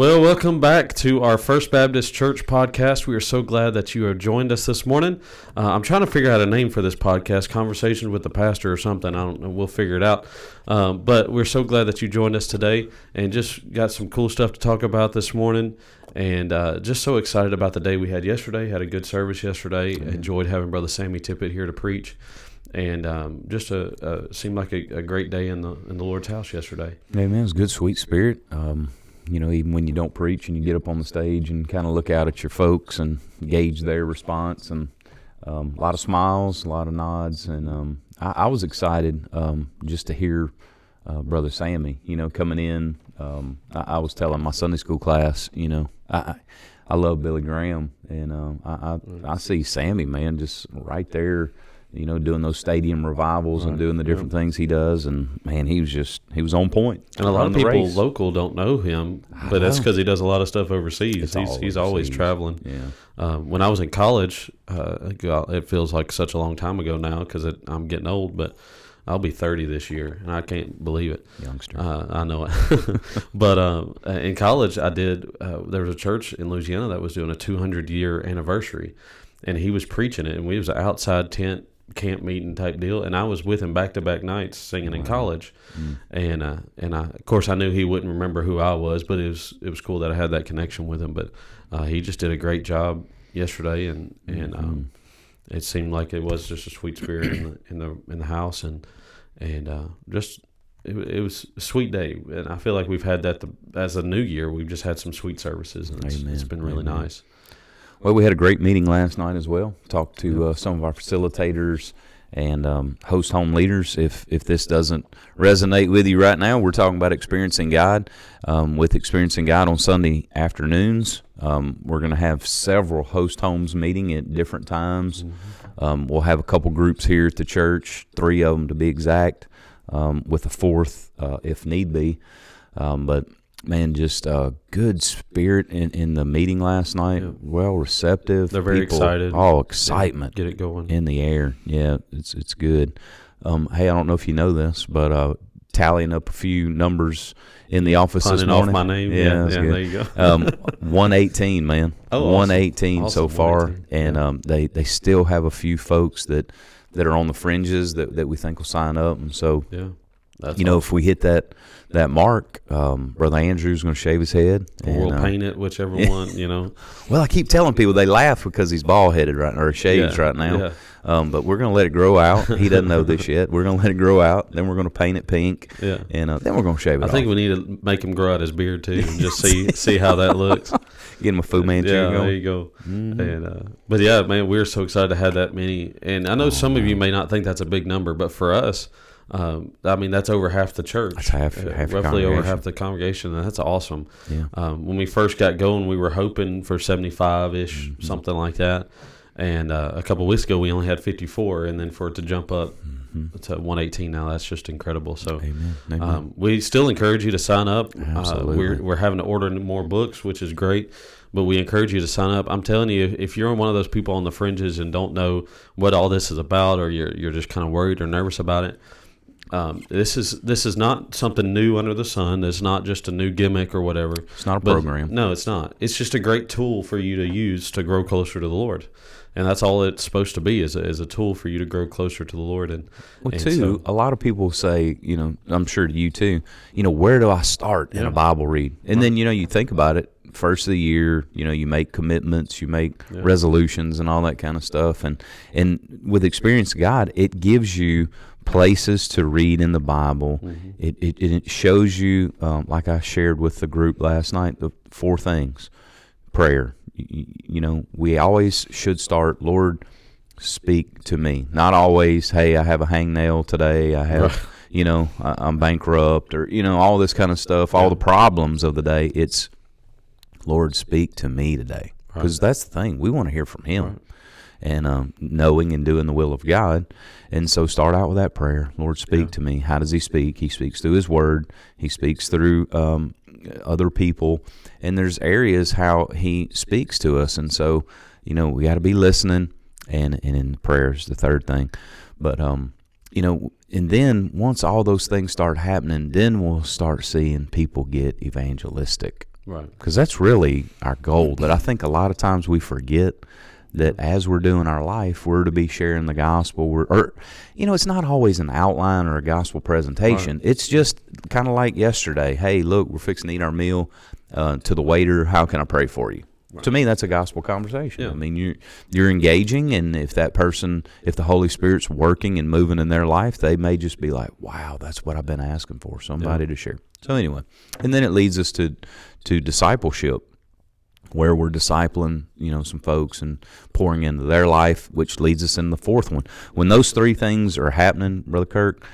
Well, welcome back to our First Baptist Church podcast. We are so glad that you have joined us this morning. Uh, I'm trying to figure out a name for this podcast, Conversations with the Pastor or something. I don't know. We'll figure it out. Um, but we're so glad that you joined us today and just got some cool stuff to talk about this morning. And uh, just so excited about the day we had yesterday. Had a good service yesterday. Mm-hmm. Enjoyed having Brother Sammy Tippit here to preach and um, just a, a, seemed like a, a, great day in the in the Lord's house yesterday. Amen. It was good, sweet spirit. Um, you know, even when you don't preach and you get up on the stage and kind of look out at your folks and gauge their response, and um, a lot of smiles, a lot of nods, and um, I, I, was excited um, just to hear uh, Brother Sammy, you know, coming in. Um, I, I, was telling my Sunday school class, you know, I I love Billy Graham, and um, I, I I see Sammy, man, just right there you know, doing those stadium revivals right. and doing the different things he does. And man, he was just he was on point. And a lot of people race. local don't know him, but that's because he does a lot of stuff overseas. It's he's he's overseas. always traveling. Yeah. Uh, when I was in college, uh, it feels like such a long time ago now because I'm getting old, but. I'll be 30 this year, and I can't believe it. Youngster. Uh, I know it. but uh, in college, I did. Uh, there was a church in Louisiana that was doing a 200 year anniversary, and he was preaching it, and we was an outside tent camp meeting type deal, and I was with him back to back nights singing in college, mm. and uh, and I of course I knew he wouldn't remember who I was, but it was it was cool that I had that connection with him. But uh, he just did a great job yesterday, and and um, mm-hmm. it seemed like it was just a sweet spirit in the in the in the house, and and uh, just. It, it, was a sweet day, and I feel like we've had that the, as a new year. We've just had some sweet services, and it's, it's been really Amen. nice. Well, we had a great meeting last night as well. Talked to uh, some of our facilitators and um, host home leaders. If if this doesn't resonate with you right now, we're talking about experiencing God. Um, with experiencing God on Sunday afternoons, um, we're going to have several host homes meeting at different times. Mm-hmm. Um, we'll have a couple groups here at the church, three of them to be exact, um, with a fourth uh, if need be. Um, but man, just a good spirit in, in the meeting last night. Yeah. Well receptive. They're very People, excited. Oh, excitement. Get it going. In the air. Yeah, it's it's good. Um, hey, I don't know if you know this, but uh, tallying up a few numbers in the office Punning this morning. off my name. Yeah, yeah, yeah there you go. um, 118, man. Oh, 118 awesome. so far. 118. And um, they, they still have a few folks that, that are on the fringes that, that we think will sign up. And so, yeah. That's you know, if we hit that that mark, um, Brother Andrew's going to shave his head. Or and, we'll uh, paint it, whichever one, you know. Well, I keep telling people they laugh because he's bald headed right now, or shaves yeah, right now. Yeah. Um, but we're going to let it grow out. He doesn't know this yet. We're going to let it grow out. Then we're going to paint it pink. Yeah. And uh, then we're going to shave it. I think off. we need to make him grow out his beard too, and just see see how that looks. Get him a Fu Manchu. Yeah, going. there you go. Mm-hmm. And uh, but yeah, man, we're so excited to have that many. And I know oh, some man. of you may not think that's a big number, but for us um, I mean, that's over half the church. That's half, uh, half roughly over half the congregation, and that's awesome. Yeah. Um, when we first got going, we were hoping for seventy-five ish, mm-hmm. something like that. And uh, a couple weeks ago, we only had fifty-four, and then for it to jump up mm-hmm. to one eighteen now, that's just incredible. So, Amen. Amen. Um, we still encourage you to sign up. Absolutely. Uh, we're we're having to order more books, which is great but we encourage you to sign up. I'm telling you, if you're one of those people on the fringes and don't know what all this is about, or you're you're just kind of worried or nervous about it, um, this is this is not something new under the sun. It's not just a new gimmick or whatever. It's not a but program. No, it's not. It's just a great tool for you to use to grow closer to the Lord, and that's all it's supposed to be is a, is a tool for you to grow closer to the Lord. And well, and too, so, a lot of people say, you know, I'm sure you too. You know, where do I start yeah. in a Bible read? And then you know, you think about it. First of the year, you know, you make commitments, you make yeah. resolutions, and all that kind of stuff. And and with experience, God, it gives you places to read in the Bible. Mm-hmm. It, it, it shows you, um, like I shared with the group last night, the four things prayer. You, you, know, we always should start, Lord, speak to me. Not always, hey, I have a hangnail today. I have, you know, I, am bankrupt or, you know, all this kind of stuff, all the problems of the day. It's, Lord, speak to me today. Because right. that's the thing. We want to hear from Him. Right and um, knowing and doing the will of God. And so start out with that prayer. Lord, speak yeah. to me. How does He speak? He speaks through His Word. He speaks through um, other people. And there's areas how He speaks to us. And so, you know, we got to be listening. And and in prayer is the third thing. But um, you know, and then once all those things start happening, then we'll start seeing people get evangelistic Right. because that's really our goal. That I think a lot of times we forget that as we're doing our life, we're to be sharing the gospel. We're, or, you know, it's not always an outline or a gospel presentation. It's just kind of like yesterday. Hey, look, we're fixing to eat our meal. Uh, to the waiter, how can I pray for you? To me, that's a gospel conversation. Yeah. I mean, you're you're engaging, and if that person, if the Holy Spirit's working and moving in their life, they may just be like, "Wow, that's what I've been asking for, somebody to share." So anyway, and then it leads us to to discipleship, where we're discipling, you know, some folks and pouring into their life, which leads us in the fourth one. When those three things are happening, brother Kirk,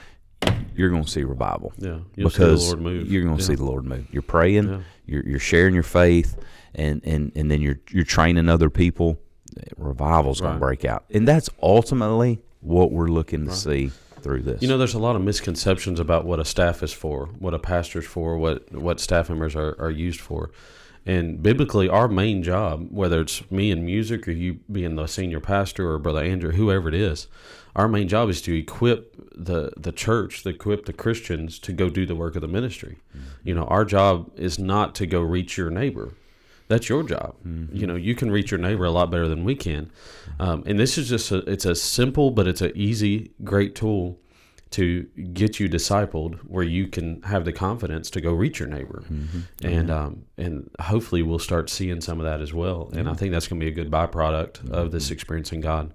you're going to see revival Yeah. Because see the Lord move. you're going to Yeah. see the Lord move. You're praying, Yeah. you're you're sharing your faith, and and and then you're you're training other people. Revival's going Right. to break out, and that's ultimately what we're looking to see through this. You know, there's a lot of misconceptions about what a staff is for, what a pastor's for, what what staff members are, are used for. And biblically, our main job, whether it's me in music or you being the senior pastor or Brother Andrew, whoever it is, our main job is to equip the, the church, to equip the Christians to go do the work of the ministry. You know, our job is not to go reach your neighbor. That's your job. You know, you can reach your neighbor a lot better than we can. Um, and this is just a, it's a simple, but it's an easy, great tool to get you discipled where you can have the confidence to go reach your neighbor. And, um, and hopefully we'll start seeing some of that as well. And I think that's going to be a good byproduct of this experiencing God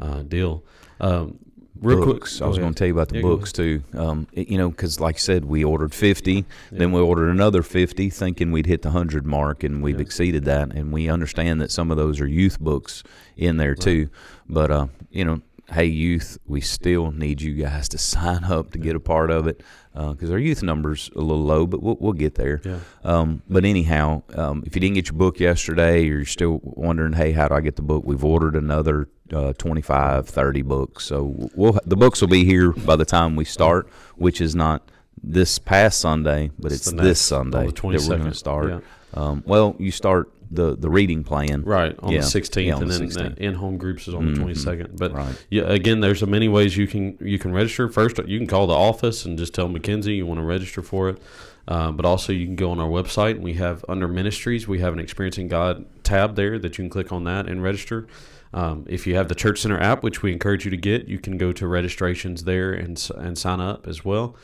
uh, deal. Um, real books. quick, I was going to tell you about the Yeah, books too. Um, you know, because like I said, we ordered fifty, then we ordered another fifty, thinking we'd hit the hundred mark, and we've exceeded that. And we understand that some of those are youth books in there too. But uh, you know, hey, youth, we still need you guys to sign up to get a part of it because our youth numbers a little low, but we'll, we'll get there. Yeah. Um, but anyhow, um, if you didn't get your book yesterday, or you're still wondering, hey, how do I get the book? We've ordered another uh, 25, 30 books. So we'll the books will be here by the time we start, which is not this past Sunday, but it's, the this Sunday that we're going to start. Yeah. Um, well, you start the the reading plan, Right on Yeah. the 16th, Yeah, on and the then 16th. the in-home groups is on the 22nd. But Right. yeah, again, there's a many ways you can you can register. First, you can call the office and just tell mckenzie you want to register for it. Uh, but also, you can go on our website. We have under ministries, we have an Experiencing God tab there that you can click on that and register. Um, if you have the Church Center app, which we encourage you to get, you can go to registrations there and and sign up as well.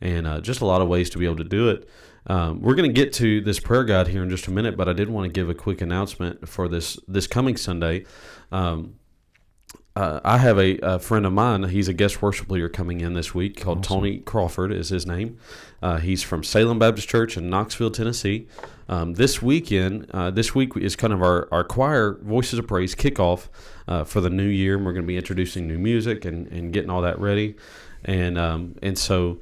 And uh, just a lot of ways to be able to do it. Um, we're going to get to this prayer guide here in just a minute, but I did want to give a quick announcement for this this coming Sunday. Um, uh, I have a, a friend of mine. He's a guest worship leader coming in this week called Tony Crawford is his name. Uh, he's from Salem Baptist Church in Knoxville, Tennessee. Um, this weekend, uh, this week is kind of our, our choir Voices of Praise kickoff uh, for the new year. And we're going to be introducing new music and, and getting all that ready. And um, and so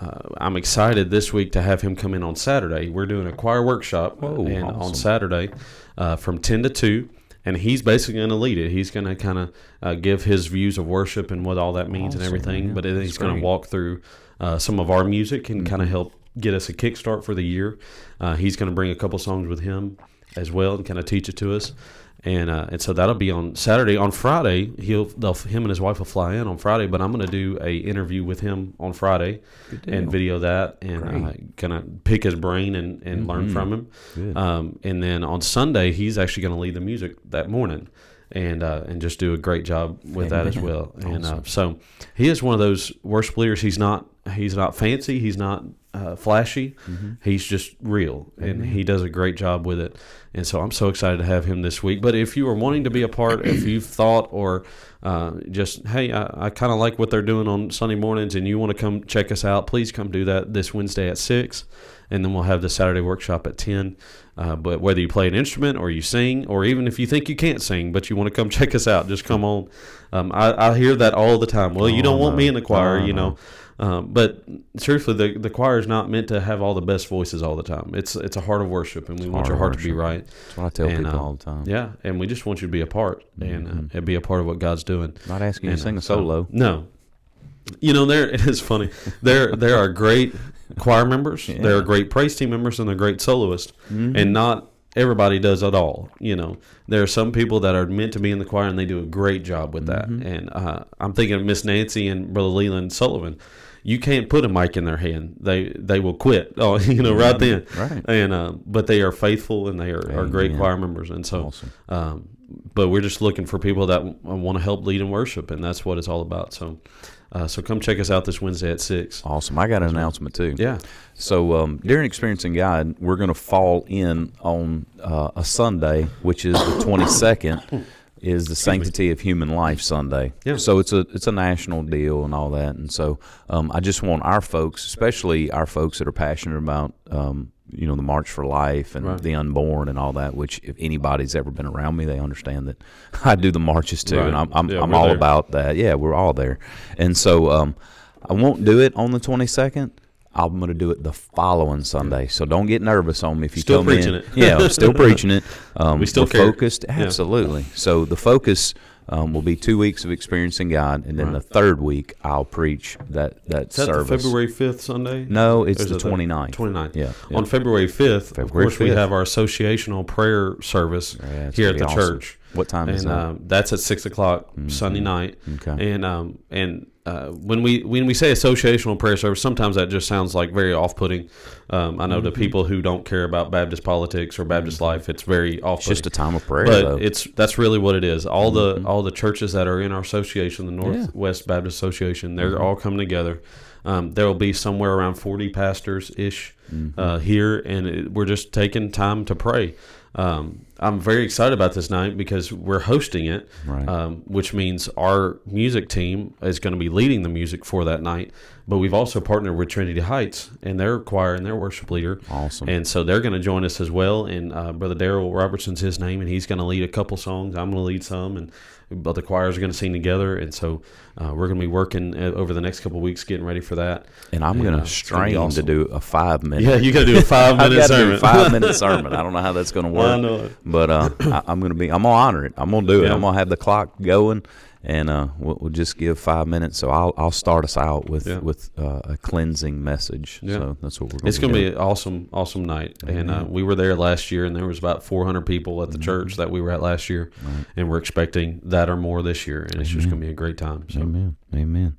uh, I'm excited this week to have him come in on Saturday. We're doing a choir workshop Oh, and on. Saturday uh, from 10 to 2 and he's basically going to lead it. He's going to kind of uh, give his views of worship and what all that means and everything. man. But That's he's going to. Mm-hmm. walk through uh, some of our music and kind of help get us a kickstart for the year. Uh, he's going to bring a couple songs with him as well and kind of teach it to us. And uh, and so that'll be on Saturday. On Friday, he'll they'll, him and his wife will fly in on Friday. But I'm going to do a interview with him on Friday and video that and uh, Mm-hmm. kind of pick his brain and, and learn from him. Um, and then on Sunday, he's actually going to lead the music that morning, and uh, and just do a great job with that as Amen. well. And uh, so he is one of those worship leaders. He's not he's not fancy. He's not uh, flashy. He's just real, and he does a great job with it. And so I'm so excited to have him this week. But if you are wanting to be a part, if you've thought or uh, just hey, I, I kind of like what they're doing on Sunday mornings, and you want to come check us out, please come do that this Wednesday at six, and then we'll have the Saturday workshop at ten. Uh, but whether you play an instrument or you sing, or even if you think you can't sing but you want to come check us out, just come on. Um, I, I hear that all the time. Well, you Oh, don't want me in the choir, Oh, you know. Um, but truthfully, the the choir is not meant to have all the best voices all the time. It's it's a heart of worship, and we want your heart to be right. That's what I tell And, people uh, all the time. Yeah, and we just want you to be a part and, uh, and be a part of what God's doing. Not asking you And, to sing uh, a solo. No, you know there it is funny. There there are great choir members. Yeah. are great praise team members, and they're great soloists. And not everybody does it all. You know, there are some people that are meant to be in the choir, and they do a great job with that. And uh, I'm thinking of Miss Nancy and Brother Leland Sullivan. you can't put a mic in their hand. They they will quit. Oh, you know, right then. Right. And uh, but they are faithful and they are, are great choir members. And so, Awesome. um, but we're just looking for people that want to help lead and worship, and that's what it's all about. So, uh, so come check us out this Wednesday at six. Awesome. I got an announcement too. Yeah. So um, during Experiencing God, we're going to fall in on uh, a Sunday, which is the 22nd, is the Sanctity of Human Life Sunday. Yeah. So it's a it's a national deal and all that, and so um, I just want our folks, especially our folks that are passionate about. Um, you know the March for Life and Right. the unborn and all that. Which, if anybody's ever been around me, they understand that I do the marches too, Right. and I'm I'm, Yeah, I'm all there. about that. Yeah, we're all there, and so um, I won't do it on the 22nd. I'm going to do it the following Sunday. So don't get nervous on me if you Still come preaching in. it. yeah, I'm still preaching it. Um, We still focused. Yeah. Absolutely. So the focus um, will be two weeks of experiencing God, and then Right. the third week I'll preach that that Is that service. February fifth Sunday? no, it's the it the 29th. 29th. Yeah, yeah. On February 5th, of February course, we have our associational prayer service Yeah, here at the awesome. church. What time is and that? um, that's at six o'clock Sunday night. Okay. And um, and uh, when we when we say associational prayer service, sometimes that just sounds like very off putting. Um, I know Mm-hmm. to people who don't care about Baptist politics or Baptist life, it's very off-putting just a time of prayer, but though. Mm-hmm. it's that's really what it is. All the all the churches that are in our association, the Northwest Baptist Association, they're Mm-hmm. all coming together. Um, there will be somewhere around forty pastors ish Mm-hmm. uh, here, and it, we're just taking time to pray. Um, I'm very excited about this night because we're hosting it, Right. um, which means our music team is going to be leading the music for that night. But we've also partnered with Trinity Heights and their choir and their worship leader. Awesome. And so they're going to join us as well. And uh, Brother Daryl Robertson's his name, and he's going to lead a couple songs. I'm going to lead some, and but the choirs are going to sing together. And so uh, we're going to be working uh, over the next couple of weeks getting ready for that. and I'm going uh, to it's strain awesome. to do a five minute. Yeah, you got to do a five minute sermon. a five minute sermon. I don't know how that's going to work. I know it. But uh, I, I'm going to be. I'm going to honor it. I'm going to do it. Yeah. I'm going to have the clock going, and uh, we'll, we'll just give five minutes. So I'll I'll start us out with Yeah. with uh, a cleansing message. Yeah. So that's what we're. Gonna do. It's going to be an awesome, awesome night. And uh, we were there last year, and there was about 400 people at the church that we were at last year. And we're expecting that or more this year. And it's just going to be a great time. So, Amen. Amen.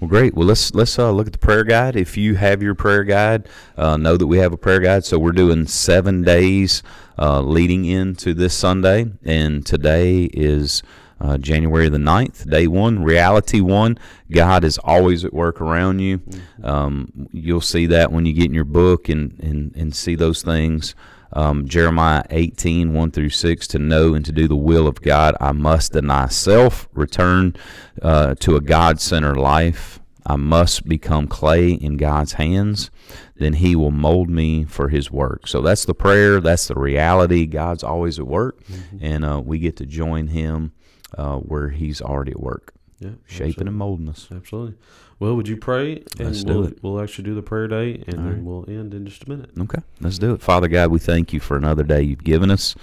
Well, great. Well, let's let's uh, look at the prayer guide. If you have your prayer guide, uh, know that we have a prayer guide. So we're doing seven days uh, leading into this Sunday, and today is. Uh, January the 9th, day one, reality one. God is always at work around you. Um, you'll see that when you get in your book and, and, and see those things. Um, Jeremiah 18, 1 through 6, to know and to do the will of God, I must deny self, return uh, to a God centered life. I must become clay in God's hands. Then He will mold me for His work. So that's the prayer. That's the reality. God's always at work, and uh, we get to join Him uh, where He's already at work, yeah. shaping and molding us. Absolutely. Well, would you pray? And Let's do we'll, it. We'll actually do the prayer day, and then we'll end in just a minute. Okay, let's do it. Father God, we thank you for another day you've given us.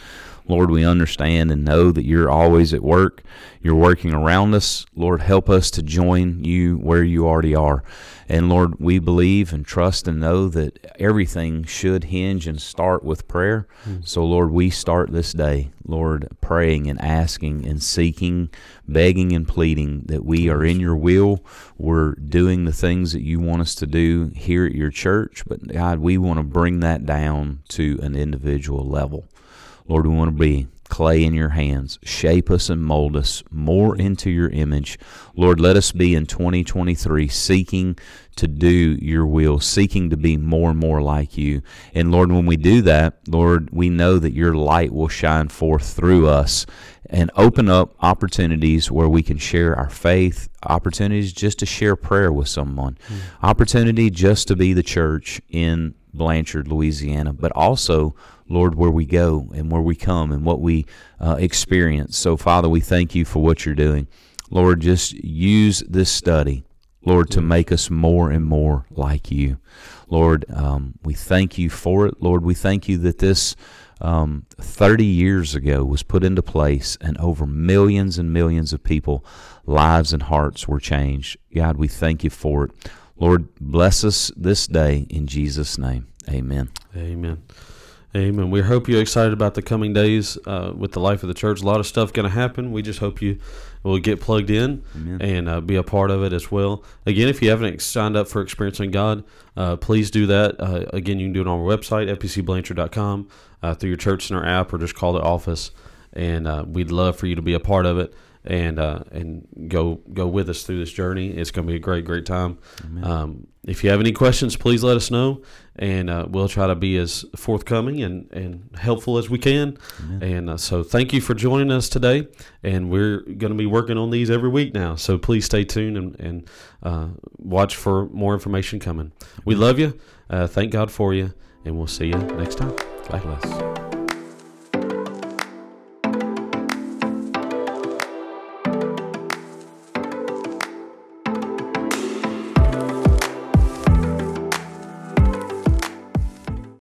Lord, we understand and know that you're always at work. You're working around us. Lord, help us to join you where you already are. And Lord, we believe and trust and know that everything should hinge and start with prayer. Hmm. So, Lord, we start this day, Lord, praying and asking and seeking, begging and pleading that we are in your will. We're doing the things that you want us to do here at your church. But, God, we want to bring that down to an individual level. Lord, we want to be clay in your hands. Shape us and mold us more into your image. Lord, let us be in 2023 seeking to do your will, seeking to be more and more like you. And Lord, when we do that, Lord, we know that your light will shine forth through us and open up opportunities where we can share our faith, opportunities just to share prayer with someone, hmm. opportunity just to be the church in Blanchard, Louisiana, but also, Lord, where we go and where we come and what we uh, experience. So, Father, we thank you for what you're doing. Lord, just use this study, Lord, to make us more and more like you. Lord, um, we thank you for it. Lord, we thank you that this um, 30 years ago was put into place and over millions and millions of people, lives and hearts were changed. God, we thank you for it. Lord, bless us this day in Jesus' name. Amen. Amen. Amen. We hope you're excited about the coming days uh, with the life of the church. A lot of stuff going to happen. We just hope you will get plugged in Amen. and uh, be a part of it as well. Again, if you haven't signed up for Experiencing God, uh, please do that. Uh, again, you can do it on our website, fbcblanchard.com, uh, through your church center app, or just call the office. And uh, we'd love for you to be a part of it and uh, and go go with us through this journey. It's going to be a great, great time. Um, if you have any questions, please let us know, and uh, we'll try to be as forthcoming and, and helpful as we can. And uh, so, thank you for joining us today. And we're going to be working on these every week now. So please stay tuned and, and uh, watch for more information coming. We love you. Uh, thank God for you, and we'll see you next time. Bye. bless.